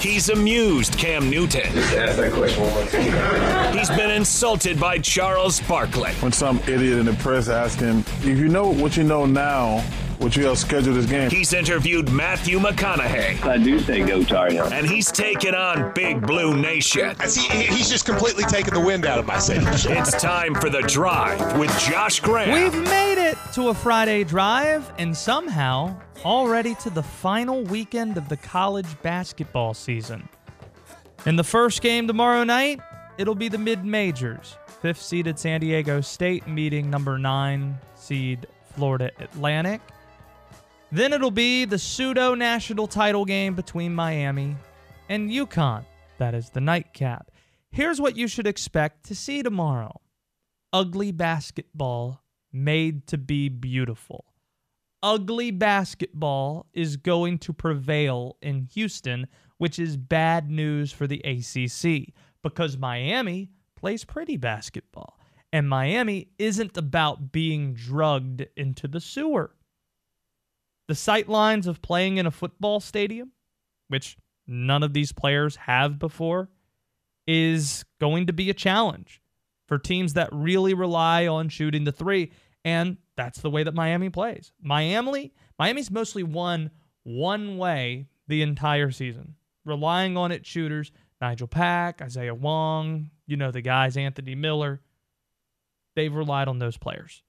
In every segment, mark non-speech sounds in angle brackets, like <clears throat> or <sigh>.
He's amused Cam Newton. Just ask that question one more time. He's been insulted by Charles Barkley. When some idiot in the press asks him, if you know what you know now, would you have scheduled this game? He's interviewed Matthew McConaughey. I do say go Tar Heels. And he's taken on Big Blue Nation. See, he's just completely taken the wind out of my sails. <laughs> It's time for the drive with Josh Graham. We've made it to a Friday drive and somehow already to the final weekend of the college basketball season. In the first game tomorrow night, it'll be the mid majors. Fifth seeded San Diego State meeting number nine seed Florida Atlantic. Then it'll be the pseudo national title game between Miami and UConn. That is the nightcap. Here's what you should expect to see tomorrow ugly basketball made to be beautiful. Ugly basketball is going to prevail in Houston, which is bad news for the ACC because Miami plays pretty basketball. And Miami isn't about being drugged into the sewer. The sight lines of playing in a football stadium, which none of these players have before, is going to be a challenge for teams that really rely on shooting the three. And that's the way that Miami plays. Miami, Miami's mostly won one way the entire season, relying on its shooters. Nigel Pack, Isaiah Wong, you know the guys, Anthony Miller. They've relied on those players.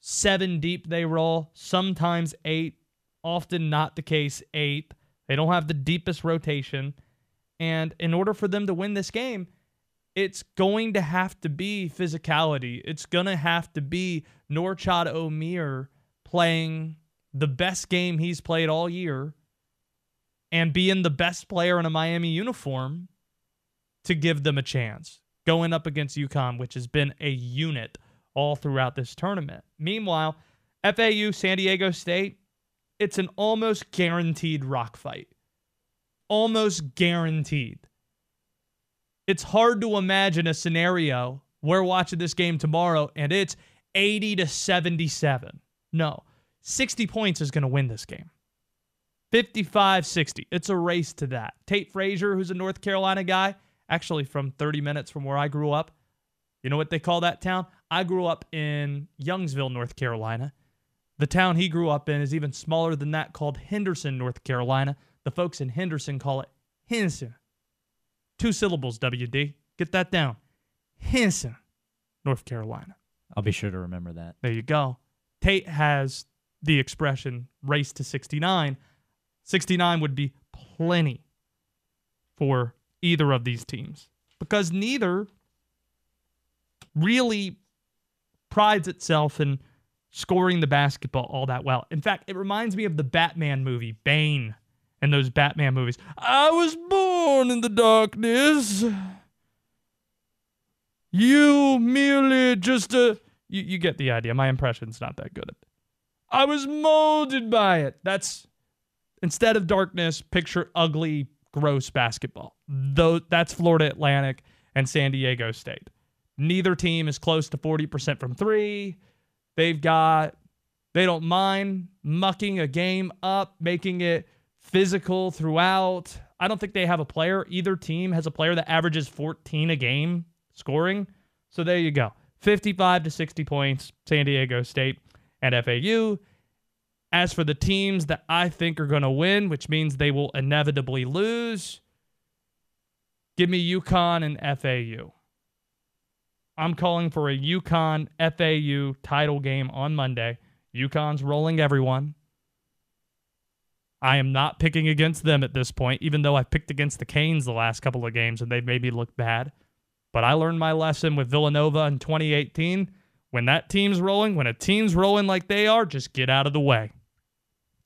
Seven deep they roll, sometimes eight, often not the case, eight. They don't have the deepest rotation. And in order for them to win this game, it's going to have to be physicality. It's going to have to be Norchad Omier playing the best game he's played all year and being the best player in a Miami uniform to give them a chance going up against UConn, which has been a unit all throughout this tournament. Meanwhile, FAU, San Diego State, it's an almost guaranteed rock fight. Almost guaranteed. It's hard to imagine a scenario we're watching this game tomorrow and it's 80 to 77. No, 60 points is going to win this game. 55 60. It's a race to that. Tate Frazier, who's a North Carolina guy, actually from 30 minutes from where I grew up. You know what they call that town? I grew up in Youngsville, North Carolina. The town he grew up in is even smaller than that, called Henderson, North Carolina. The folks in Henderson call it Henderson. Two syllables, WD. Get that down. Henderson, North Carolina. I'll be sure to remember that. There you go. Tate has the expression race to 69. 69 would be plenty for either of these teams because neither really prides itself in scoring the basketball all that well. In fact, it reminds me of the Batman movie, Bane, and those Batman movies. I was born in the darkness. You merely just a. You, you get the idea. My impression's not that good. I was molded by it. That's instead of darkness, picture ugly, gross basketball. Though that's Florida Atlantic and San Diego State. Neither team is close to 40% from three. They've got, they don't mind mucking a game up, making it physical throughout. I don't think they have a player. Either team has a player that averages 14 a game scoring. So there you go. 55 to 60 points, San Diego State and FAU. As for the teams that I think are going to win, which means they will inevitably lose, give me UConn and FAU. I'm calling for a UConn FAU title game on Monday. UConn's rolling everyone. I am not picking against them at this point, even though I've picked against the Canes the last couple of games and they've made me look bad. But I learned my lesson with Villanova in 2018. When that team's rolling, when a team's rolling like they are, just get out of the way.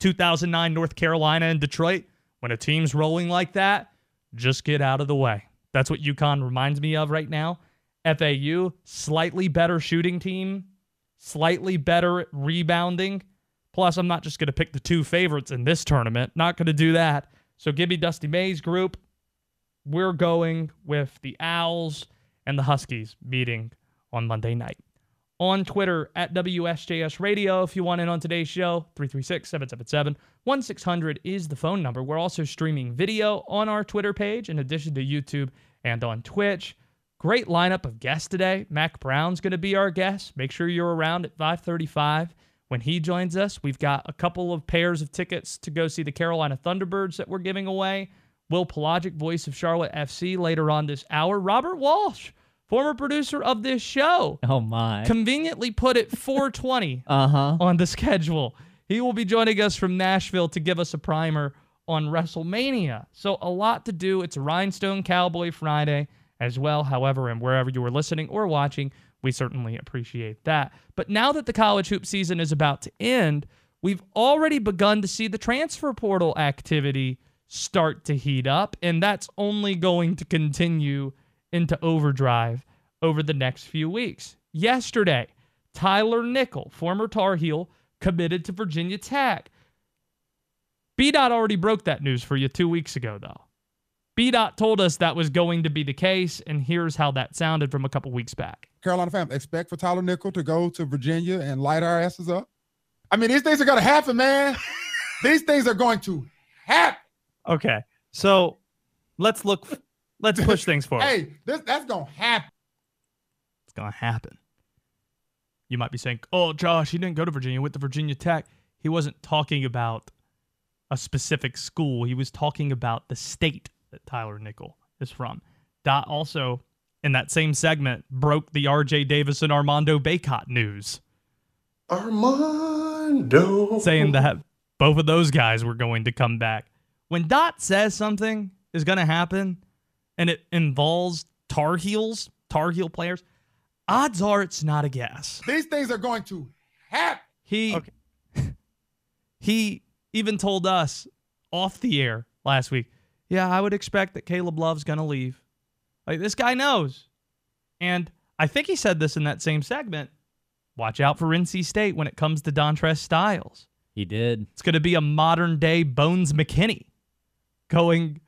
2009 North Carolina and Detroit, when a team's rolling like that, just get out of the way. That's what UConn reminds me of right now. FAU, slightly better shooting team, slightly better rebounding. Plus, I'm not just going to pick the two favorites in this tournament. Not going to do that. So give me Dusty May's group. We're going with the Owls and the Huskies meeting on Monday night. on Twitter at WSJS Radio. If you want in on today's show, 336 777 1600 is the phone number. We're also streaming video on our Twitter page in addition to YouTube and on Twitch. Great lineup of guests today. Mack Brown's going to be our guest. Make sure you're around at 535 when he joins us. We've got a couple of pairs of tickets to go see the Carolina Thunderbirds that we're giving away. Will Palaschuk, voice of Charlotte FC, later on this hour. Robert Walsh former producer of this show, Oh my. conveniently put it 420 <laughs> Uh huh. on the schedule. He will be joining us from Nashville to give us a primer on WrestleMania. So a lot to do. It's Rhinestone Cowboy Friday as well. However, and wherever you are listening or watching, we certainly appreciate that. But now that the college hoop season is about to end, we've already begun to see the transfer portal activity start to heat up, and that's only going to continue into overdrive over the next few weeks. Yesterday, Tyler Nickel, former Tar Heel, committed to Virginia Tech. B. Dot already broke that news for you two weeks ago, though. B. Dot told us that was going to be the case, and here's how that sounded from a couple weeks back. Carolina fans expect for Tyler Nickel to go to Virginia and light our asses up. I mean, these things are going to happen, man. <laughs> these things are going to happen. Okay, so let's look. Let's push things forward. <laughs> Hey, this that's going to happen. It's gonna happen. You might be saying, "Oh, Josh, he didn't go to Virginia. He went to Virginia Tech." He wasn't talking about a specific school. He was talking about the state that Tyler Nickel is from. Dot also in that same segment broke the R.J. Davis and Armando Bacot news, Armando. saying that both of those guys were going to come back. When Dot says something is going to happen, and it involves Tar Heels, Tar Heel players, odds are it's not a guess. These things are going to happen. He <laughs> he even told us off the air last week. Yeah, I would expect that Caleb Love's gonna leave. Like this guy knows, and I think he said this in that same segment. Watch out for NC State when it comes to Dontrez Styles. He did. It's going to be a modern day Bones McKinney going,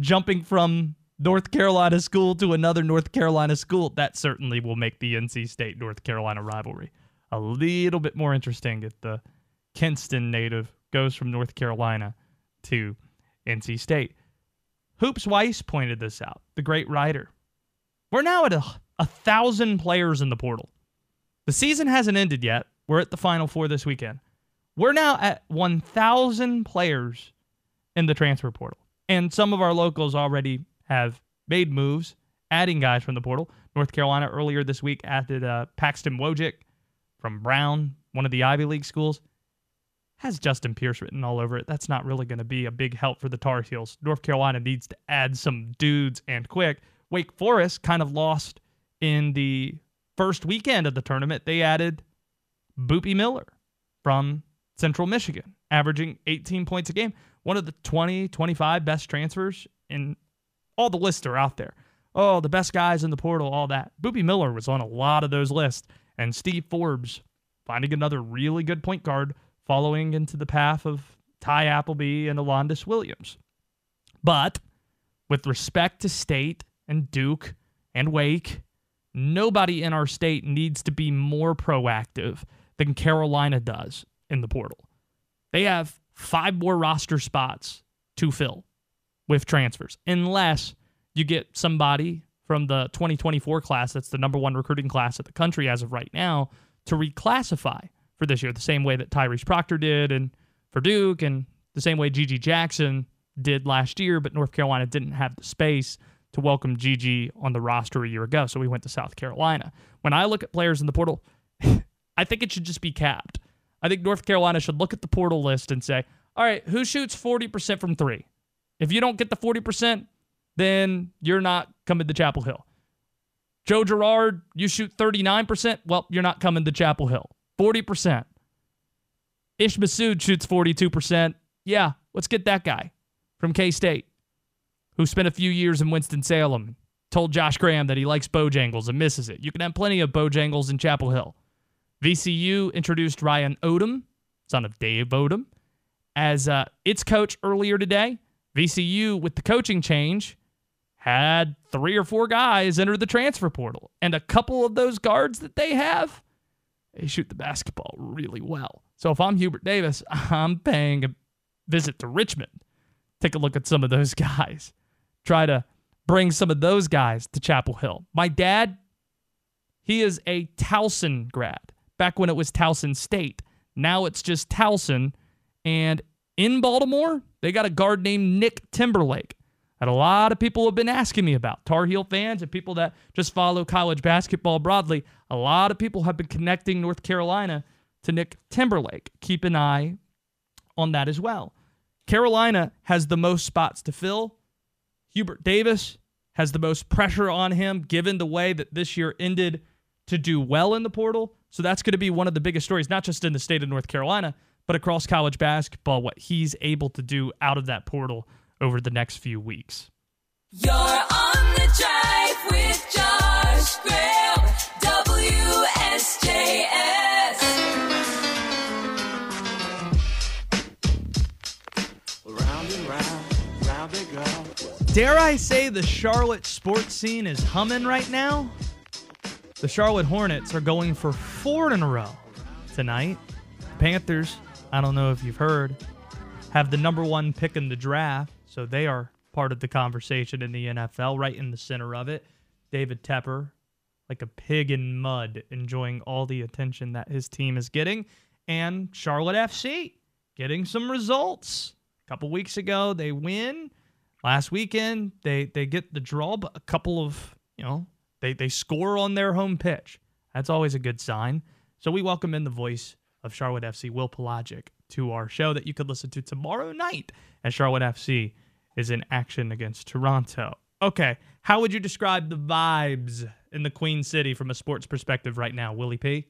jumping from North Carolina school to another North Carolina school. That certainly will make the NC State North Carolina rivalry a little bit more interesting if the Kinston native goes from North Carolina to NC State. Hoops Weiss pointed this out, the great writer. We're now at a, a thousand players in the portal. The season hasn't ended yet. We're at the Final Four this weekend. We're now at 1,000 players in the transfer portal. And some of our locals already have made moves, adding guys from the portal. North Carolina earlier this week added uh, Paxton Wojcik from Brown, one of the Ivy League schools. Has Justin Pierce written all over it. That's not really going to be a big help for the Tar Heels. North Carolina needs to add some dudes and quick. Wake Forest kind of lost in the first weekend of the tournament. They added Boopy Miller from Central Michigan, averaging 18 points a game. One of the 20, 25 best transfers in all the lists are out there. Oh, the best guys in the portal, all that. Boopy Miller was on a lot of those lists. And Steve Forbes finding another really good point guard following into the path of Ty Appleby and Alondes Williams. But with respect to State and Duke and Wake, nobody in our state needs to be more proactive than Carolina does in the portal. They have five more roster spots to fill with transfers, unless you get somebody from the 2024 class that's the number one recruiting class at the country as of right now to reclassify for this year, the same way that Tyrese Proctor did and for Duke, and the same way GG Jackson did last year, but North Carolina didn't have the space to welcome GG on the roster a year ago, so we went to South Carolina. When I look at players in the portal, <laughs> I think it should just be capped. I think North Carolina should look at the portal list and say, all right, who shoots 40% from three? If you don't get the 40%, then you're not coming to Chapel Hill. Joe Girard, you shoot 39%. Well, you're not coming to Chapel Hill. 40%. Ish Massoud shoots 42%. Yeah, let's get that guy from K State who spent a few years in Winston-Salem, told Josh Graham that he likes Bojangles and misses it. You can have plenty of Bojangles in Chapel Hill. VCU introduced Ryan Odom, son of Dave Odom, as uh, its coach earlier today. VCU, with the coaching change, had three or four guys enter the transfer portal. And a couple of those guards that they have they shoot the basketball really well. So if I'm Hubert Davis, <laughs> I'm paying a visit to Richmond. Take a look at some of those <laughs> guys. Try to bring some of those guys to Chapel Hill. My dad, he is a Towson grad. Back when it was Towson State. Now it's just Towson. And in Baltimore, they got a guard named Nick Timberlake that a lot of people have been asking me about. Tar Heel fans and people that just follow college basketball broadly. A lot of people have been connecting North Carolina to Nick Timberlake. Keep an eye on that as well. Carolina has the most spots to fill. Hubert Davis has the most pressure on him given the way that this year ended to do well in the portal. So that's going to be one of the biggest stories, not just in the state of North Carolina, but across college basketball, what he's able to do out of that portal over the next few weeks. You're on the drive with Josh Graham, WSJS. Round and round, round they go. Dare I say the Charlotte sports scene is humming right now? The Charlotte Hornets are going for four in a row tonight. Panthers, I don't know if you've heard, have the number one pick in the draft, so they are part of the conversation in the NFL, right in the center of it. David Tepper, like a pig in mud, enjoying all the attention that his team is getting. And Charlotte FC getting some results. A couple weeks ago, they win. Last weekend, they they get the draw, but a couple of you know they they score on their home pitch. That's always a good sign. So we welcome in the voice of Charlotte FC, Will Palaschuk, to our show that you could listen to tomorrow night as Charlotte FC is in action against Toronto. Okay, how would you describe the vibes in the Queen City from a sports perspective right now, Willie P?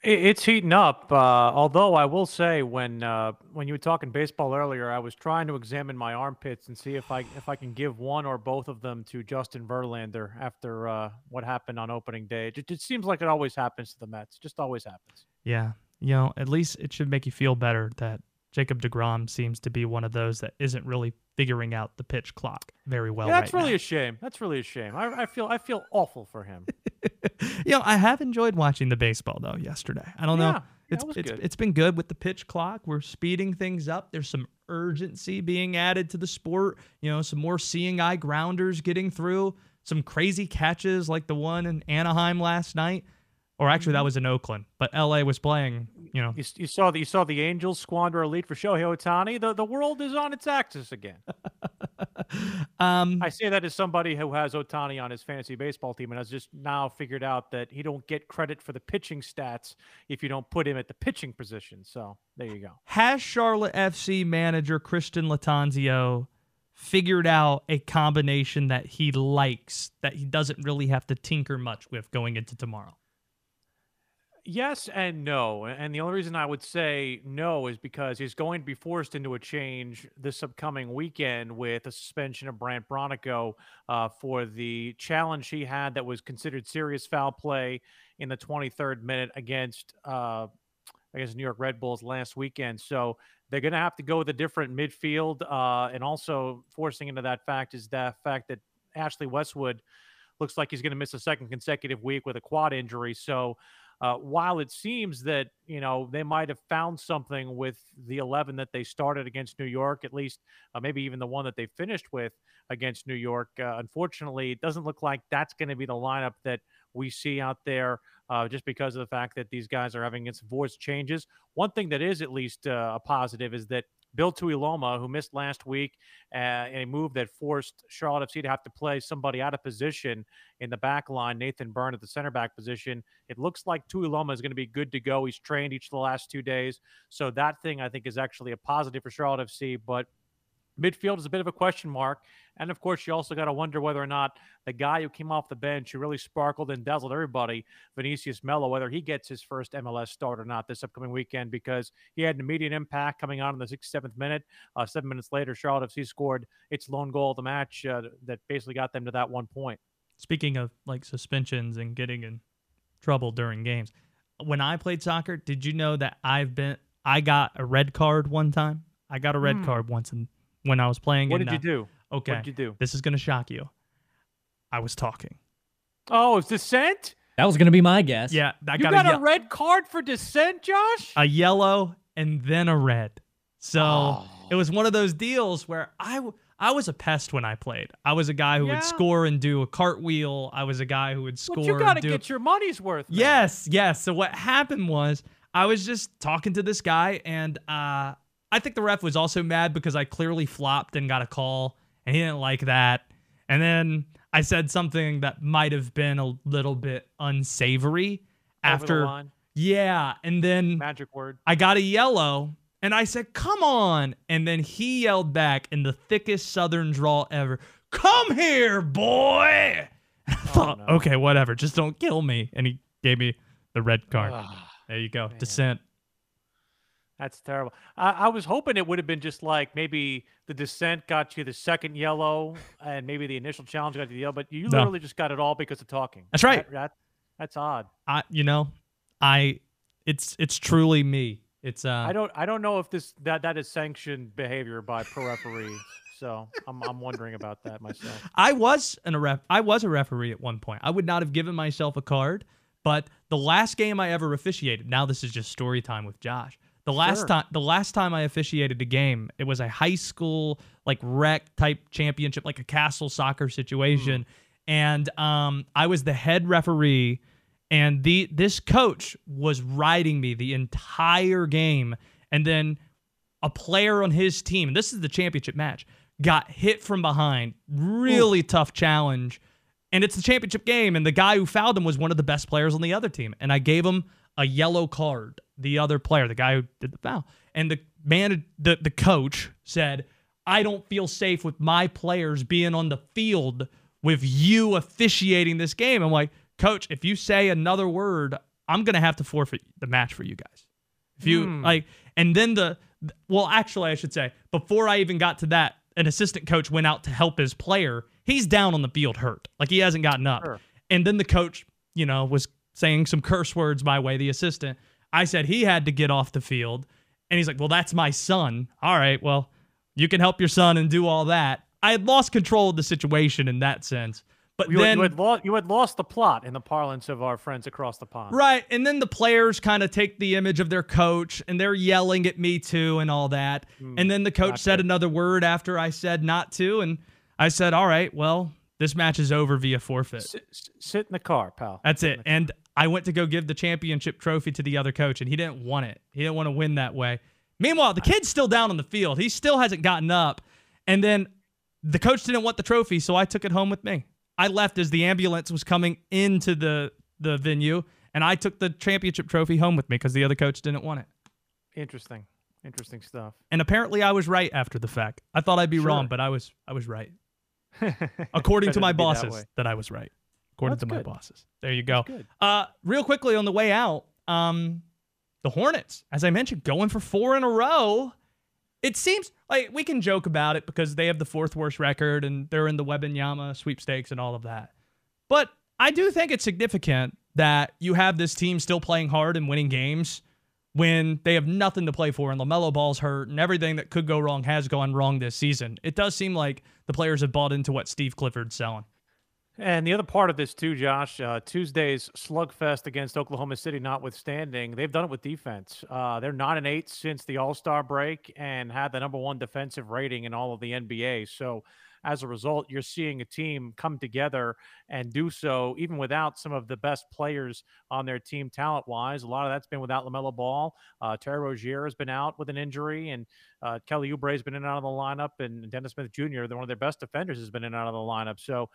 It's heating up. Uh, although I will say, when uh, when you were talking baseball earlier, I was trying to examine my armpits and see if I if I can give one or both of them to Justin Verlander after uh, what happened on opening day. It, it seems like it always happens to the Mets. It just always happens. Yeah, you know, at least it should make you feel better that Jacob DeGrom seems to be one of those that isn't really figuring out the pitch clock very well. yeah, that's right really now. a shame. That's really a shame. I, I feel I feel awful for him. <laughs> you know, I have enjoyed watching the baseball though yesterday. I don't Yeah, know. yeah, It's it's good. it's been good with the pitch clock. We're speeding things up. There's some urgency being added to the sport. You know, some more seeing eye grounders getting through. Some crazy catches like the one in Anaheim last night. Or actually, Mm-hmm. that was in Oakland, but LA was playing. You know, You, you saw the you saw the Angels squander a lead for Shohei Ohtani. The the world is on its axis again. <laughs> um, I say that as somebody who has Ohtani on his fantasy baseball team and has just now figured out that he don't get credit for the pitching stats if you don't put him at the pitching position. So there you go. has Charlotte FC manager Christian Lattanzio figured out a combination that he likes that he doesn't really have to tinker much with going into tomorrow? Yes and no. And the only reason I would say no is because he's going to be forced into a change this upcoming weekend with a suspension of Brandt Bronico uh, for the challenge he had that was considered serious foul play in the 23rd minute against uh, against New York Red Bulls last weekend. So they're going to have to go with a different midfield, uh, and also forcing into that fact is the fact that Ashley Westwood looks like he's going to miss a second consecutive week with a quad injury. So uh, while it seems that you know they might have found something with the 11 that they started against New York, at least uh, maybe even the one that they finished with against New York, uh, unfortunately, it doesn't look like that's going to be the lineup that we see out there. Uh, just because of the fact that these guys are having some voice changes. One thing that is at least uh, a positive is that Bill Tuiloma, who missed last week, uh, in a move that forced Charlotte FC to have to play somebody out of position in the back line, Nathan Byrne at the center back position. It looks like Tuiloma is going to be good to go. He's trained each of the last two days. So that thing I think is actually a positive for Charlotte FC. But midfield is a bit of a question mark. And of course, you also got to wonder whether or not the guy who came off the bench who really sparkled and dazzled everybody, Vinicius Mello, whether he gets his first MLS start or not this upcoming weekend because he had an immediate impact coming on in the 67th minute. Uh, seven minutes later, Charlotte FC scored its lone goal of the match uh, that basically got them to that one point. Speaking of like suspensions and getting in trouble during games, when I played soccer, did you know that I've been I got a red card one time? I got a red Hmm. card once in, when I was playing. What in, did you uh, do? Okay, What did you do? this is gonna shock you. I was talking. Oh, it's dissent? That was going to be my guess. Yeah, I You got, got a, a red card for dissent, Josh? a yellow and then a red. So Oh. it was one of those deals where I w- I was a pest when I played. I was a guy who Yeah. would score and do a cartwheel. I was a guy who would score. But you got to do get your money's worth. man. Yes, yes. So what happened was I was just talking to this guy, and uh, I think the ref was also mad because I clearly flopped and got a call, and he didn't like that. And then I said something that might have been a little bit unsavory after. Yeah, and then Magic word. I got a yellow, and I said, "Come on!" And then he yelled back in the thickest Southern drawl ever, "Come here, boy!" I thought, no. okay, whatever, just don't kill me. And he gave me the red card. There you go, dissent. That's terrible. I, I was hoping it would have been just like maybe the descent got you the second yellow, and maybe the initial challenge got you the yellow, but you No. literally just got it all because of talking. That's right. That, that- that's odd. I, you know, I, it's it's truly me. It's uh, I don't I don't know if this that that is sanctioned behavior by pro referees. so I'm I'm wondering about that myself. I was an a ref. I was a referee at one point. I would not have given myself a card, but the last game I ever officiated. Now this is just story time with Josh. The last Sure. time, the last time I officiated a game, it was a high school like rec type championship, like a castle soccer situation, and um, I was the head referee, and the this coach was riding me the entire game, and then a player on his team, and this is the championship match, got hit from behind. Really tough challenge. And it's the championship game, and the guy who fouled him was one of the best players on the other team. And I gave him a yellow card, the other player, the guy who did the foul. And the man, the, the coach said, I don't feel safe with my players being on the field with you officiating this game. I'm like, Coach, if you say another word, I'm going to have to forfeit the match for you guys. If you Hmm. like, and then the well, actually, I should say before I even got to that, an assistant coach went out to help his player. He's down on the field, hurt, like he hasn't gotten up. Sure. And then the coach, you know, was saying some curse words my way. The assistant, I said he had to get off the field, and he's like, "Well, that's my son. All right, well, you can help your son and do all that." I had lost control of the situation in that sense, but You, then had, you, had lost, you had lost the plot in the parlance of our friends across the pond. Right. And then the players kind of take the image of their coach and they're yelling at me too and all that. Hmm, and then the coach said good. another word after I said not to. And I said, all right, well, this match is over via forfeit. Sit, s- sit in the car, pal. That's Sit it. And I went to go give the championship trophy to the other coach and he didn't want it. He didn't want to win that way. Meanwhile, the kid's still down on the field. He still hasn't gotten up. And then the coach didn't want the trophy, so I took it home with me. I left as the ambulance was coming into the the venue, and I took the championship trophy home with me because the other coach didn't want it. Interesting. Interesting stuff. And apparently, I was right after the fact. I thought I'd be wrong, but I was I was right. <laughs> According to my be that bosses, that, I was right. According That's to my bosses. There you go. Uh, real quickly on the way out, um, the Hornets, as I mentioned, going for four in a row. It seems like we can joke about it because they have the fourth worst record and they're in the Wembanyama sweepstakes and all of that. But I do think it's significant that you have this team still playing hard and winning games when they have nothing to play for and LaMelo Ball's hurt and everything that could go wrong has gone wrong this season. It does seem like the players have bought into what Steve Clifford's selling. And the other part of this too, Josh, uh, Tuesday's slugfest against Oklahoma City notwithstanding, they've done it with defense. Uh, they're not and eight since the All Star break and had the number one defensive rating in all of the NBA. So as a result, you're seeing a team come together and do so even without some of the best players on their team talent wise. A lot of that's been without LaMelo Ball. Uh, Terry Rozier has been out with an injury, and uh, Kelly Oubre has been in and out of the lineup, and Dennis Smith Jr., one of their best defenders, has been in and out of the lineup. So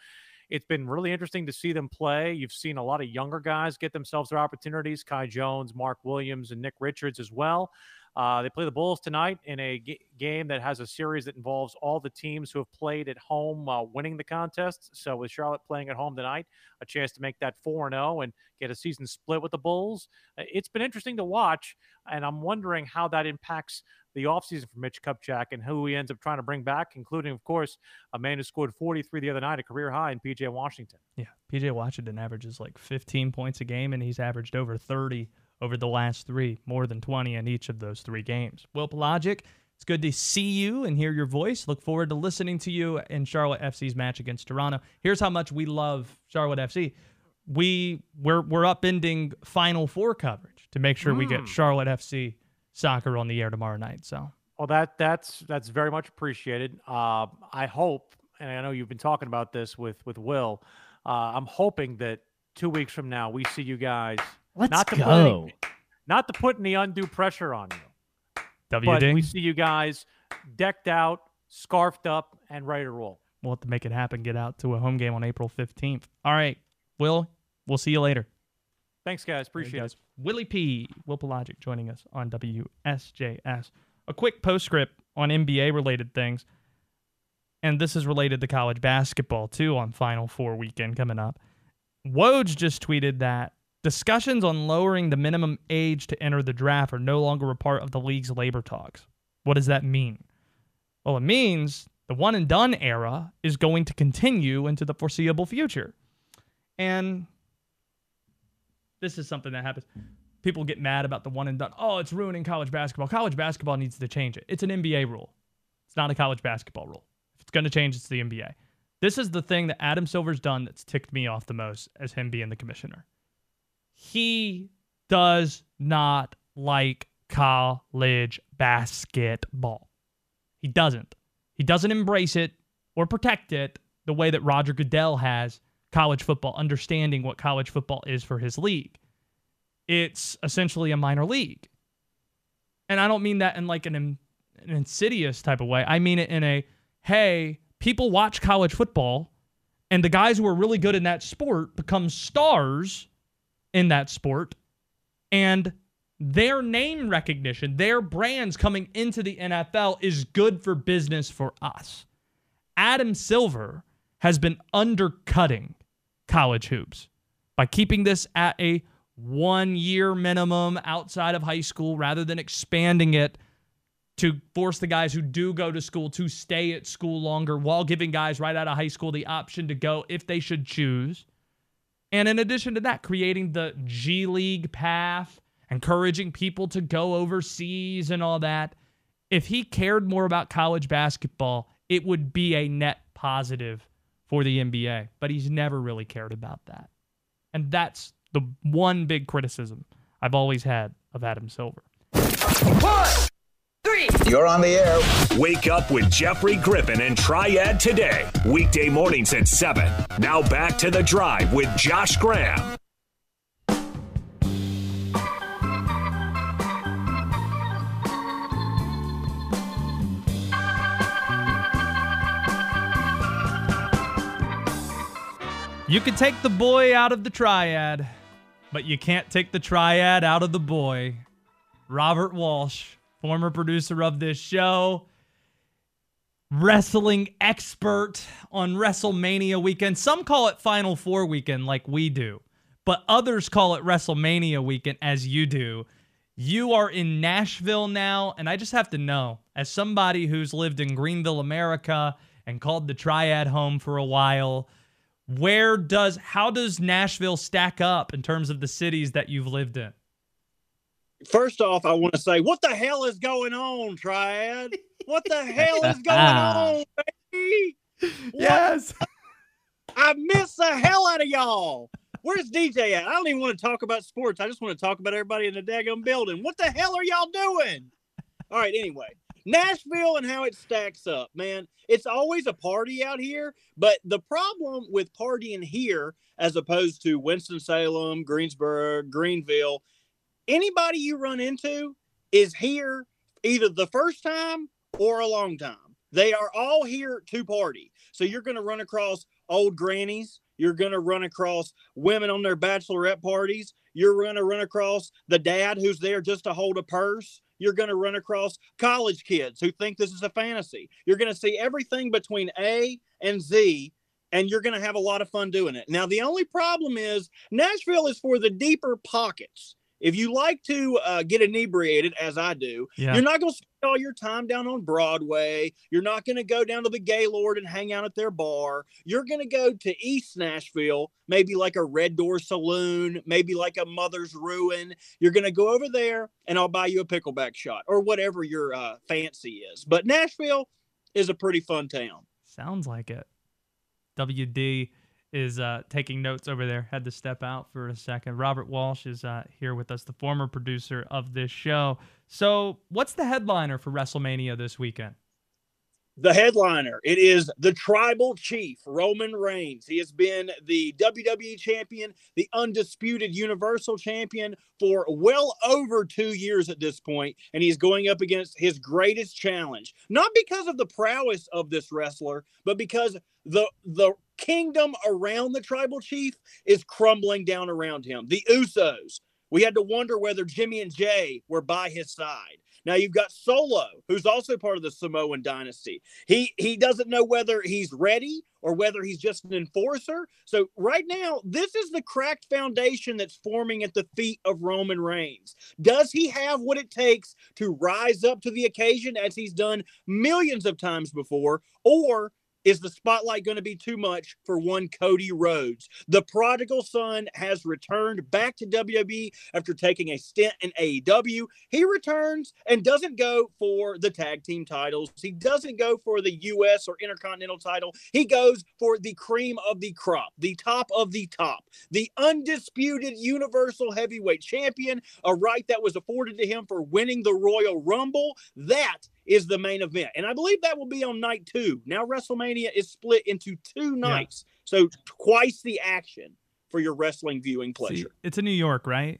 it's been really interesting to see them play. You've seen a lot of younger guys get themselves their opportunities Kai Jones, Mark Williams, and Nick Richards as well. Uh, they play the Bulls tonight in a g- game that has a series that involves all the teams who have played at home uh, winning the contest. So, with Charlotte playing at home tonight, a chance to make that 4 0 and get a season split with the Bulls. Uh, It's been interesting to watch, and I'm wondering how that impacts the offseason for Mitch Kupchak and who he ends up trying to bring back, including, of course, a man who scored 43 the other night, a career high in PJ Washington. Yeah, PJ Washington averages like 15 points a game, and he's averaged over 30 over the last three, more than 20 in each of those three games. Will Palaschuk, it's good to see you and hear your voice. Look forward to listening to you in Charlotte FC's match against Toronto. Here's how much we love Charlotte FC. we we're we're upending Final Four coverage to make sure we get Mm. Charlotte FC soccer on the air tomorrow night. So Well, that that's that's very much appreciated. Uh, I hope, and I know you've been talking about this with with Will. Uh, I'm hoping that two weeks from now we see you guys. Let's not to go. Put any, not to put any undue pressure on you, W but we see you guys decked out, scarfed up, and ready to roll. We'll have to make it happen. Get out to a home game on April 15th. All right, Will. We'll see you later. Thanks, guys. There he Appreciate goes. it. Willie P. Will Palaschuk joining us on WSJS. A quick postscript on NBA related things. And this is related to college basketball too on Final Four weekend coming up. Woj just tweeted that discussions on lowering the minimum age to enter the draft are no longer a part of the league's labor talks. What does that mean? Well, it means the one and done era is going to continue into the foreseeable future. And this is something that happens. People get mad about the one and done. Oh, it's ruining college basketball. College basketball needs to change it. It's an NBA rule. It's not a college basketball rule. If it's going to change, it's the NBA. This is the thing that Adam Silver's done that's ticked me off the most as him being the commissioner. He does not like college basketball. He doesn't. He doesn't embrace it or protect it the way that Roger Goodell has college football, understanding what college football is for his league. It's essentially a minor league. And I don't mean that in like an, an insidious type of way. I mean it in a hey, people watch college football and the guys who are really good in that sport become stars in that sport and their name recognition, their brands coming into the NFL is good for business for us. Adam Silver has been undercutting college hoops by keeping this at a one year minimum outside of high school rather than expanding it to force the guys who do go to school to stay at school longer while giving guys right out of high school the option to go if they should choose. And in addition to that, creating the G League path, encouraging people to go overseas and all that. If he cared more about college basketball, it would be a net positive for the NBA. But he's never really cared about that. And that's the one big criticism I've always had of Adam Silver. One, three. You're on the air. Wake up with Jeffrey Griffin and Triad today. Weekday mornings at 7. Now back to the drive with Josh Graham. You can take the boy out of the triad, but you can't take the triad out of the boy. Robert Walsh, former producer of this show, wrestling expert on WrestleMania weekend. Some call it Final Four weekend, like we do, but others call it WrestleMania weekend, as you do. You are in Nashville now, and I just have to know, as somebody who's lived in Greenville, America, and called the Triad home for a while, where does how does Nashville stack up in terms of the cities that you've lived in? First off, I want to say, what the hell is going on, Triad? What the hell is <laughs> going on, baby? Yes. <laughs> I miss the hell out of y'all. Where's DJ at? I don't even want to talk about sports. I just want to talk about everybody in the daggum building. What the hell are y'all doing? All right, anyway. Nashville and how it stacks up, man. It's always a party out here, but the problem with partying here as opposed to Winston-Salem, Greensboro, Greenville, anybody you run into is here either the first time or a long time. They are all here to party. So you're going to run across old grannies. You're going to run across women on their bachelorette parties. You're going to run across the dad who's there just to hold a purse. You're going to run across college kids who think this is a fantasy. You're going to see everything between A and Z, and you're going to have a lot of fun doing it. Now, the only problem is Nashville is for the deeper pockets. If you like to uh, get inebriated, as I do, Yeah. you're not going to spend all your time down on Broadway. You're not going to go down to the Gaylord and hang out at their bar. You're going to go to East Nashville, maybe like a Red Door Saloon, maybe like a Mother's Ruin. You're going to go over there, and I'll buy you a pickleback shot or whatever your uh, fancy is. But Nashville is a pretty fun town. Sounds like it. WD, is uh, taking notes over there. Had to step out for a second. Robert Walsh is uh, here with us, the former producer of this show. So, what's the headliner for WrestleMania this weekend? the headliner. It is the tribal chief, Roman Reigns. He has been the WWE champion, the undisputed Universal champion for well over two years at this point, and he's going up against his greatest challenge. Not because of the prowess of this wrestler, but because the the kingdom around the tribal chief is crumbling down around him. The Usos. We had to wonder whether Jimmy and Jay were by his side. Now you've got Solo, who's also part of the Samoan dynasty. He he doesn't know whether he's ready or whether he's just an enforcer. So right now, this is the cracked foundation that's forming at the feet of Roman Reigns. Does he have what it takes to rise up to the occasion as he's done millions of times before, or is the spotlight going to be too much for one Cody Rhodes? The prodigal son has returned back to WWE after taking a stint in AEW. He returns and doesn't go for the tag team titles. He doesn't go for the US or Intercontinental title. He goes for the cream of the crop, the top of the top, the undisputed Universal Heavyweight Champion, a right that was afforded to him for winning the Royal Rumble. That is the main event. And I believe that will be on night two. Now, WrestleMania is split into two nights. So, twice the action for your wrestling viewing pleasure. See, it's in New York, right?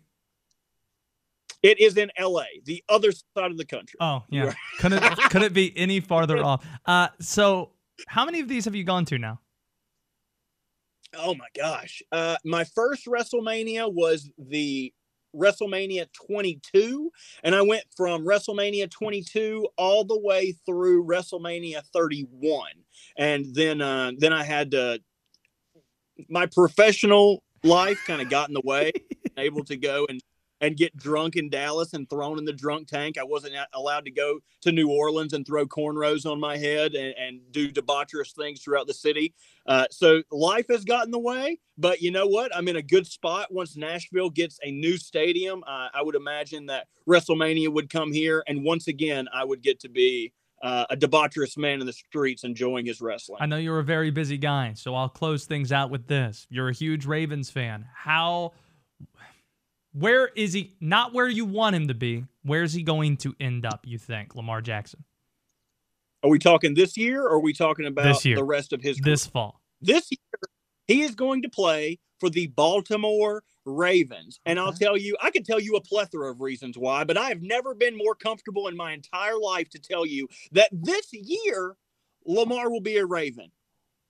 It is in LA, the other side of the country. Oh, yeah. <laughs> Right. couldn't couldn't be any farther <laughs> off. Uh, so how many of these have you gone to now? Oh my gosh. Uh, my first WrestleMania was the WrestleMania 22, and I went from WrestleMania 22 all the way through WrestleMania 31, and then uh, then I had to. My professional life kind of got in the way, <laughs> able to go and and get drunk in Dallas and thrown in the drunk tank. I wasn't allowed to go to New Orleans and throw cornrows on my head and, and do debaucherous things throughout the city. Uh, so life has gotten the way, but you know what? I'm in a good spot. Once Nashville gets a new stadium, uh, I would imagine that WrestleMania would come here, and once again, I would get to be. Uh, a debaucherous man in the streets enjoying his wrestling. I know you're a very busy guy, so I'll close things out with this. You're a huge Ravens fan. How where is he not where you want him to be? Where's he going to end up, you think, Lamar Jackson? Are we talking this year, or are we talking about the rest of his This fall. this year he is going to play for the Baltimore Ravens. And I'll tell you, I can tell you a plethora of reasons why, but I have never been more comfortable in my entire life to tell you that this year Lamar will be a Raven.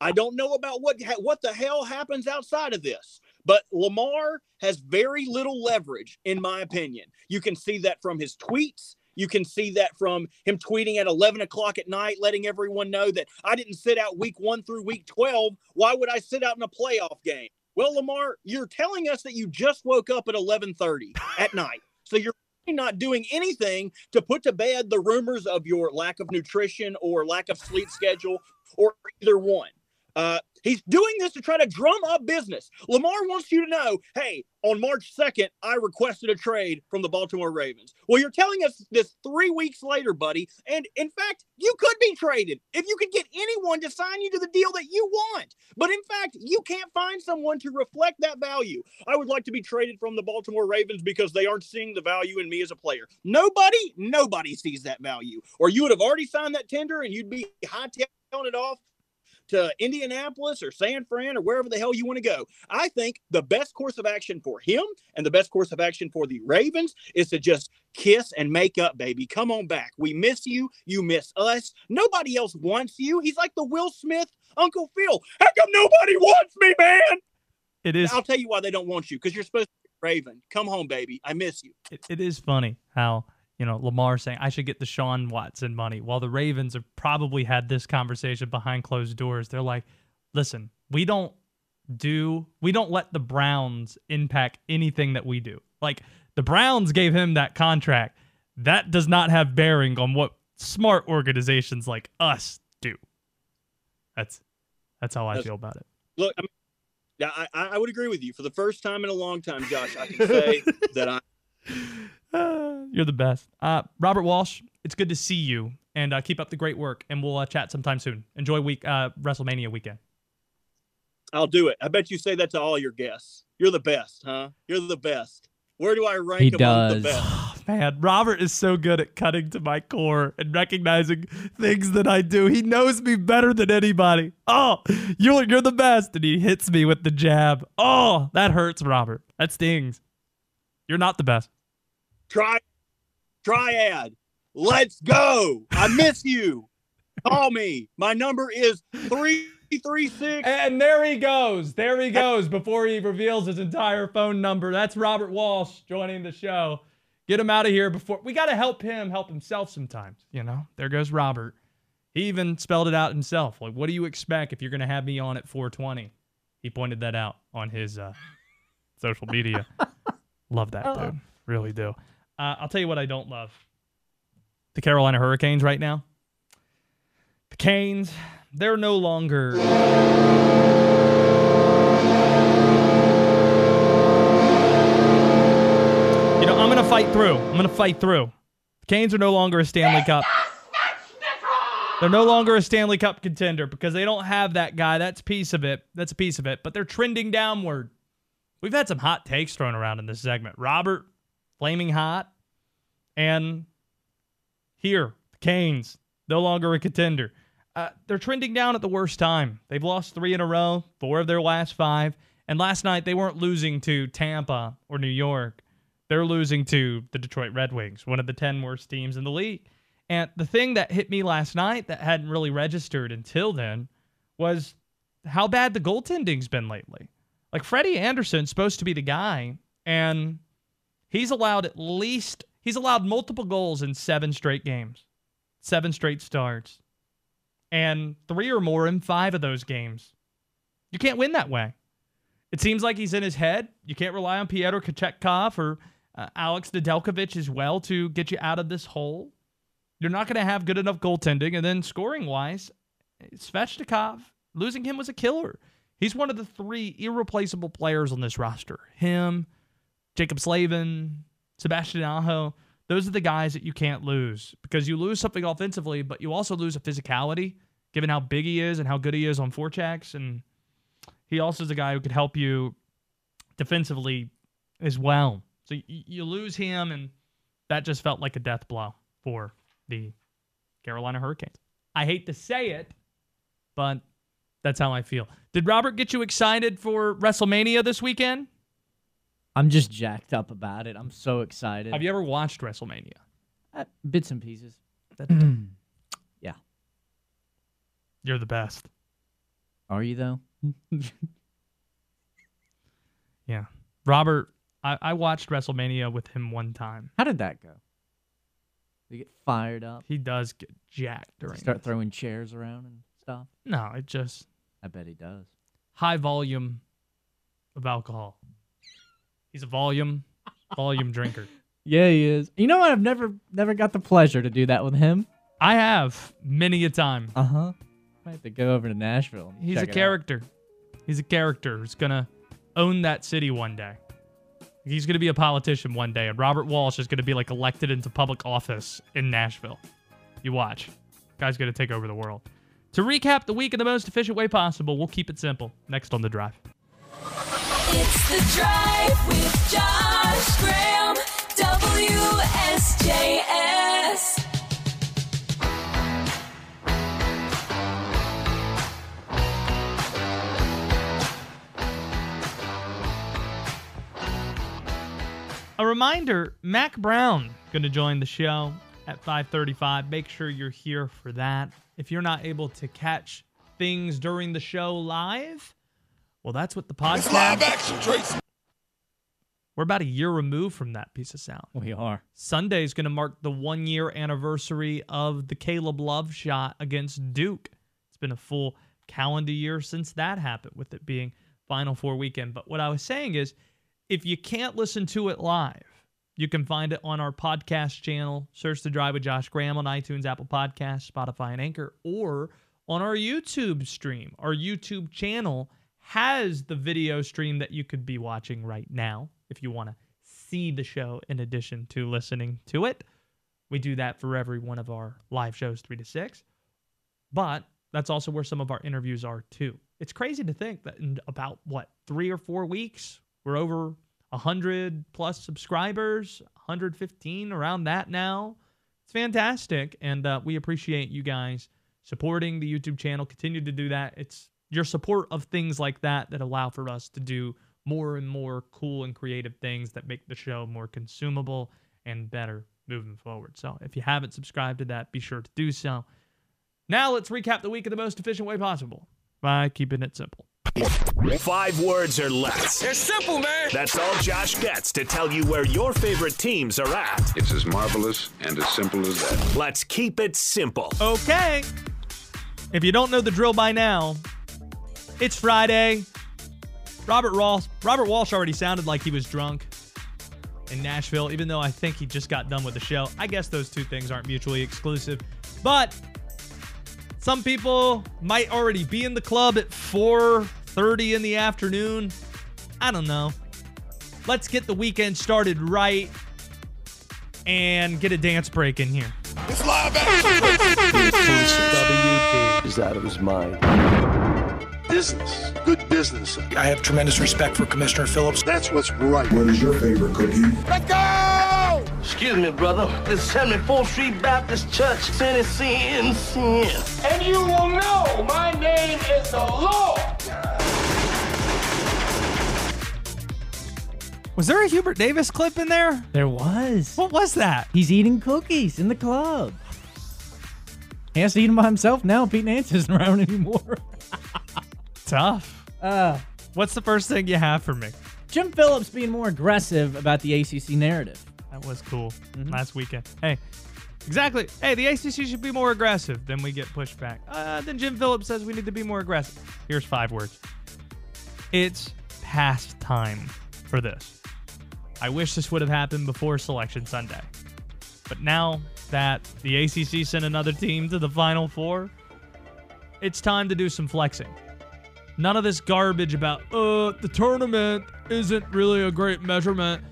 I don't know about what what the hell happens outside of this, but Lamar has very little leverage, in my opinion. You can see that from his tweets. You can see that from him tweeting at 11 o'clock at night, letting everyone know that I didn't sit out week one through week 12. Why would I sit out in a playoff game? Well, Lamar, you're telling us that you just woke up at 11:30 at night. So you're not doing anything to put to bed the rumors of your lack of nutrition or lack of sleep schedule or either one. Uh, he's doing this to try to drum up business. Lamar wants you to know, hey, on March 2nd, I requested a trade from the Baltimore Ravens. Well, you're telling us this three weeks later, buddy. And in fact, you could be traded if you could get anyone to sign you to the deal that you want. But in fact, you can't find someone to reflect that value. I would like to be traded from the Baltimore Ravens because they aren't seeing the value in me as a player. Nobody, nobody sees that value. Or you would have already signed that tender and you'd be hightailing it off to Indianapolis or San Fran or wherever the hell you want to go. I think the best course of action for him and the best course of action for the Ravens is to just kiss and make up, baby. Come on back. We miss you. You miss us. Nobody else wants you. He's like the Will Smith Uncle Phil. How come nobody wants me, man? It is I'll tell you why they don't want you because you're supposed to be Raven. Come home, baby. I miss you. it, it is funny how you know Lamar saying I should get the Sean Watson money, while the Ravens have probably had this conversation behind closed doors. They're like, listen, we don't do we don't let the Browns impact anything that we do. Like the Browns gave him that contract. That does not have bearing on what smart organizations like us do. That's that's how I That's- feel about it. Look, I mean, yeah, I, I I would agree with you. For the first time in a long time, Josh, I can say <laughs> that I Uh, <sighs> you're the best. Uh, Robert Walsh, it's good to see you, and uh, keep up the great work. And we'll uh, chat sometime soon. Enjoy week uh, WrestleMania weekend. I'll do it. I bet you say that to all your guests. You're the best, huh? You're the best. Where do I rank He among the does. best? <sighs> Man, Robert is so good at cutting to my core and recognizing things that I do. He knows me better than anybody. Oh, you're you're the best, and he hits me with the jab. Oh, that hurts, Robert. That stings. You're not the best. Try triad. Let's go. I miss you. Call me. My number is three three six. And there he goes. There he goes before he reveals his entire phone number. That's Robert Walsh joining the show. Get him out of here before we got to help him help himself sometimes. You know, there goes Robert. He even spelled it out himself. Like, what do you expect if you're going to have me on at 420? He pointed that out on his uh, social media. <laughs> love that, dude. Really do. Uh, I'll tell you what I don't love the Carolina Hurricanes right now. The Canes, they're no longer. You know, I'm going to fight through. I'm going to fight through. The Canes are no longer a Stanley Cup. They're no longer a Stanley Cup contender because they don't have that guy. That's a piece of it. That's a piece of it. But they're trending downward. We've had some hot takes thrown around in this segment. Robert, flaming hot. And here, the Canes, no longer a contender. Uh, they're trending down at the worst time. They've lost three in a row, four of their last five. And last night, they weren't losing to Tampa or New York. They're losing to the Detroit Red Wings, one of the 10 worst teams in the league. And the thing that hit me last night that hadn't really registered until then was how bad the goaltending's been lately. Like Freddie Andersen's supposed to be the guy, and he's allowed at least he's allowed multiple goals in seven straight games, seven straight starts, and three or more in five of those games. You can't win that way. It seems like he's in his head. You can't rely on Pyotr Kochetkov or uh, Alex Nedeljkovic as well to get you out of this hole. You're not going to have good enough goaltending, and then scoring wise, Svechnikov losing him was a killer. He's one of the three irreplaceable players on this roster. Him, Jaccob Slavin, Sebastian Aho. Those are the guys that you can't lose because you lose something offensively, but you also lose a physicality, given how big he is and how good he is on forechecks. And he also is a guy who could help you defensively as well. So you lose him, and that just felt like a death blow for the Carolina Hurricanes. I hate to say it, but that's how I feel. Did Robert get you excited for WrestleMania this weekend? I'm just jacked up about it. I'm so excited. Have you ever watched WrestleMania? Uh, bits and pieces. <clears throat> yeah. You're the best. Are you though? <laughs> Yeah. Robert, I, I watched WrestleMania with him one time. How did that go? Did you get fired up? He does get jacked during start it. throwing chairs around and stuff? No, it just I bet he does. high volume of alcohol. He's a volume volume <laughs> drinker. Yeah, he is. You know what? I've never never got the pleasure to do that with him. I have many a time. Uh huh. Might have to go over to Nashville. He's a character. He's a character who's gonna own that city one day. He's gonna be a politician one day, and Robert Walsh is gonna be like elected into public office in Nashville. You watch. Guy's gonna take over the world. To recap the week in the most efficient way possible, we'll keep it simple. Next on the drive. It's the drive with Josh Graham. WSJS. A reminder, Mack Brown going to join the show at 5:35. Make sure you're here for that. If you're not able to catch things during the show live, well that's what the podcast is. It's live action, Tracy. We're about a year removed from that piece of sound. We are. Sunday is going to mark the 1-year anniversary of the Caleb Love shot against Duke. It's been a full calendar year since that happened with it being Final Four weekend. But what I was saying is if you can't listen to it live, you can find it on our podcast channel. Search The Drive with Josh Graham on iTunes, Apple Podcasts, Spotify, and Anchor, or on our YouTube stream. Our YouTube channel has the video stream that you could be watching right now if you want to see the show in addition to listening to it. We do that for every one of our live shows, 3 to 6. But that's also where some of our interviews are too. it's crazy to think that in about what three or four weeks we're over 100 plus subscribers 115 around that now. It's fantastic and uh, we appreciate you guys supporting the youtube channel. Continue to do that. It's your support of things like that that allow for us to do more and more cool and creative things that make the show more consumable and better moving forward. So if you haven't subscribed to that be sure to do so. Now let's recap the week in the most efficient way possible by keeping it simple Five words or less. It's simple, man. That's all Josh gets to tell you where your favorite teams are at. It's as marvelous and as simple as that. Let's keep it simple. Okay. If you don't know the drill by now, it's Friday. Robert Walsh, Robert Walsh already sounded like he was drunk in Nashville, even though I think he just got done with the show. I guess those two things aren't mutually exclusive. But some people might already be in the club at 4:30 in the afternoon. I don't know. Let's get the weekend started right and get a dance break in here. It's live WP is out of his mind. Business, good business. I have tremendous respect for Commissioner Phillips. That's what's right. What is your favorite cookie? Let's go! Excuse me, brother. This 74th Street Baptist Church, Tennessee, in sin. And you will know my name is the Lord. Was there a Hubert Davis clip in there? There was. What was that? He's eating cookies in the club. He has to eat them by himself now. Pete Nance isn't <laughs> around anymore. <laughs> Tough. Uh, What's the first thing you have for me? Jim Phillips being more aggressive about the ACC narrative. That was cool last weekend. Hey, exactly. Hey, the ACC should be more aggressive. Then we get pushed back. Uh, then Jim Phillips says we need to be more aggressive. Here's five words. It's past time for this. I wish this would have happened before Selection Sunday. But now that the ACC sent another team to the Final Four, it's time to do some flexing. None of this garbage about, uh, the tournament isn't really a great measurement.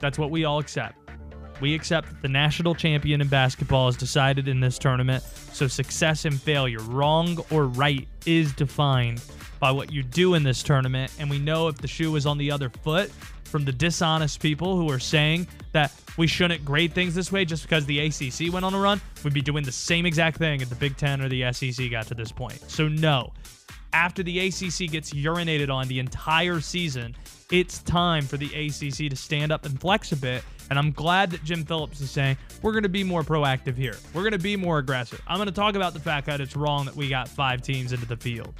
That's what we all accept. We accept that the national champion in basketball is decided in this tournament, so success and failure, wrong or right, is defined by what you do in this tournament. And we know if the shoe is on the other foot from the dishonest people who are saying that we shouldn't grade things this way just because the ACC went on a run, we'd be doing the same exact thing if the Big Ten or the SEC got to this point. So, no. After the ACC gets urinated on the entire season, it's time for the ACC to stand up and flex a bit. And I'm glad that Jim Phillips is saying we're going to be more proactive here. We're going to be more aggressive. I'm going to talk about the fact that it's wrong that we got five teams into the field.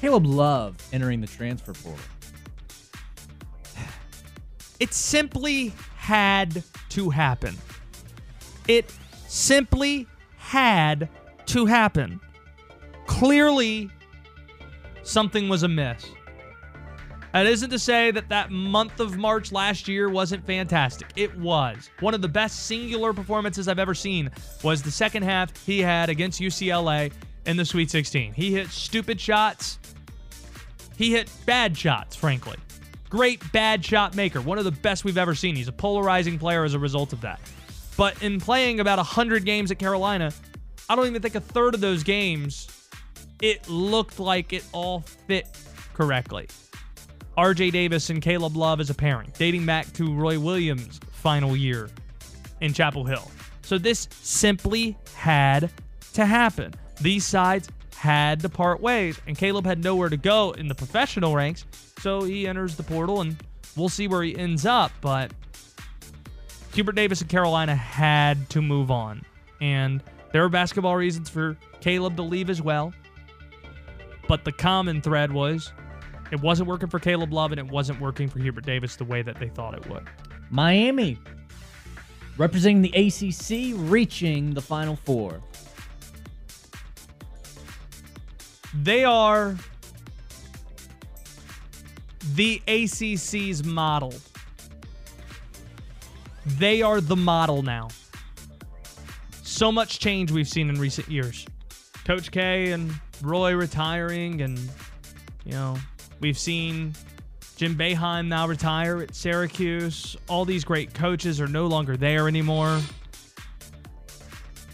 Caleb Love entering the transfer portal. <sighs> It simply had to happen. It simply had to happen. Clearly, something was amiss. That isn't to say that that month of March last year wasn't fantastic. It was. One of the best singular performances I've ever seen was the second half he had against UCLA in the Sweet 16. He hit stupid shots. He hit bad shots, frankly. Great bad shot maker. One of the best we've ever seen. He's a polarizing player as a result of that. But in playing about 100 games at Carolina, I don't even think a third of those games it looked like it all fit correctly. RJ Davis and Caleb Love as a pairing, dating back to Roy Williams' final year in Chapel Hill. So this simply had to happen. These sides had to part ways, and Caleb had nowhere to go in the professional ranks, so he enters the portal, and we'll see where he ends up. But Hubert Davis and Carolina had to move on, and there were basketball reasons for Caleb to leave as well. But the common thread was it wasn't working for Caleb Love and it wasn't working for Hubert Davis the way that they thought it would. Miami representing the ACC, reaching the Final Four. They are the ACC's model. They are the model now. So much change we've seen in recent years. Coach K and Roy retiring, and, you know, we've seen Jim Boeheim now retire at Syracuse. All these great coaches are no longer there anymore.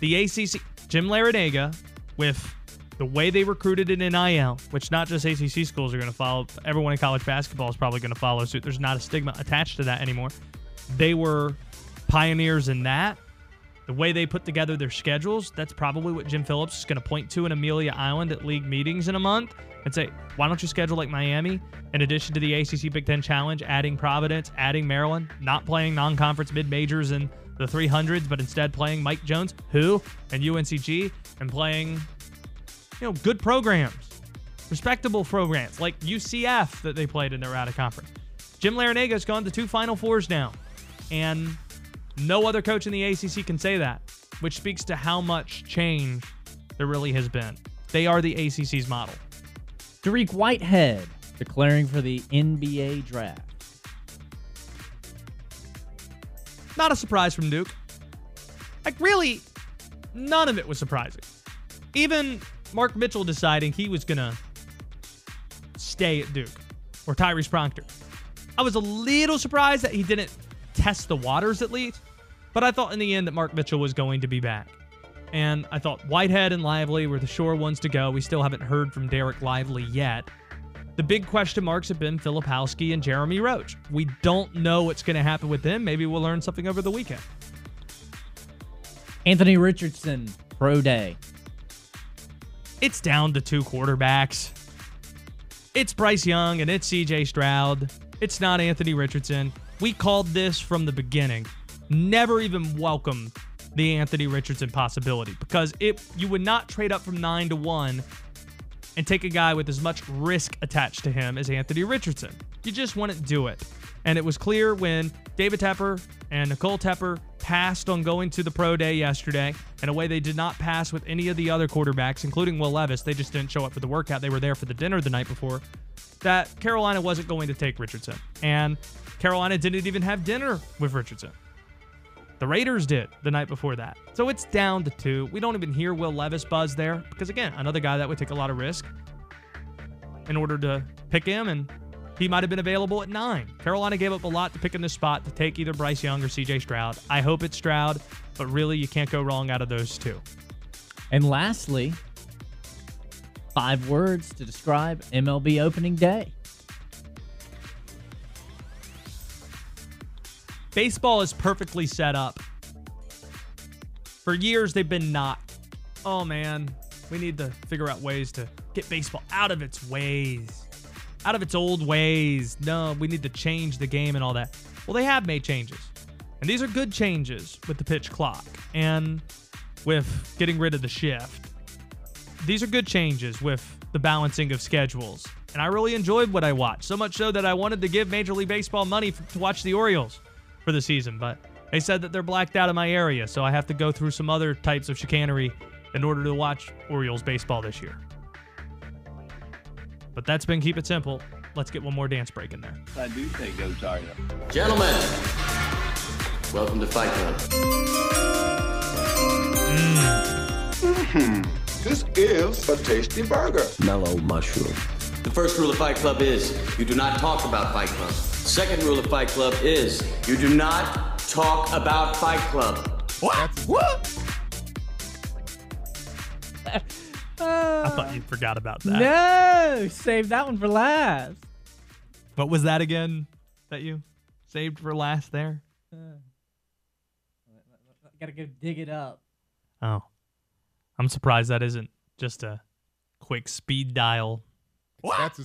The ACC, Jim Larranaga, with the way they recruited in NIL, which not just ACC schools are going to follow, everyone in college basketball is probably going to follow suit. There's not a stigma attached to that anymore. They were pioneers in that. The way they put together their schedules, that's probably what Jim Phillips is going to point to in Amelia Island at league meetings in a month and say, why don't you schedule like Miami in addition to the ACC Big Ten Challenge, adding Providence, adding Maryland, not playing non conference mid majors in the 300s, but instead playing Mike Jones, who, and UNCG, and playing, you know, good programs, respectable programs like UCF that they played in their out of conference. Jim Larranaga's gone to two Final Fours now, and no other coach in the ACC can say that, which speaks to how much change there really has been. They are the ACC's model. Dariq Whitehead declaring for the NBA draft. Not a surprise from Duke. Like, really, none of it was surprising. Even Mark Mitchell deciding he was going to stay at Duke or Tyrese Proctor. I was a little surprised that he didn't test the waters at least, but I thought in the end that Mark Mitchell was going to be back. And I thought Whitehead and Lively were the sure ones to go. We still haven't heard from Dereck Lively yet. The big question marks have been Filipowski and Jeremy Roach. We don't know what's going to happen with them. Maybe we'll learn something over the weekend. Anthony Richardson, pro day. It's down to two quarterbacks. It's Bryce Young and it's CJ Stroud. It's not Anthony Richardson. We called this from the beginning. Never even welcomed the Anthony Richardson possibility because it you would not trade up from 9 to 1 and take a guy with as much risk attached to him as Anthony Richardson. You just wouldn't do it. And it was clear when David Tepper and Nicole Tepper passed on going to the pro day yesterday in a way they did not pass with any of the other quarterbacks, including Will Levis. They just didn't show up for the workout. They were there for the dinner the night before. That Carolina wasn't going to take Richardson. And Carolina didn't even have dinner with Richardson. The Raiders did the night before that. So it's down to two. We don't even hear Will Levis buzz there because, again, another guy that would take a lot of risk in order to pick him, and he might have been available at nine. Carolina gave up a lot to pick in this spot to take either Bryce Young or CJ Stroud. I hope it's Stroud, but really, you can't go wrong out of those two. And lastly, five words to describe MLB opening day. Baseball is perfectly set up. For years, they've been not. Oh man, we need to figure out ways to get baseball out of its ways, out of its old ways. No, we need to change the game and all that. Well, they have made changes. And these are good changes with the pitch clock and with getting rid of the shift. These are good changes with the balancing of schedules. And I really enjoyed what I watched, so much so that I wanted to give Major League Baseball money to watch the Orioles for the season, but they said that they're blacked out of my area, so I have to go through some other types of chicanery in order to watch Orioles baseball this year. But that's been Keep It Simple. Let's get one more dance break in there. I do take Go Tiger. Gentlemen, welcome to Fight Club. Hmm. This is a tasty burger. Mellow mushroom. The first rule of Fight Club is you do not talk about Fight Club. Second rule of Fight Club is you do not talk about Fight Club. What? What? I thought you forgot about that. No, save that one for last. What was that again that you saved for last there? Uh, gotta go dig it up. Oh. I'm surprised that isn't just a quick speed dial. That's a,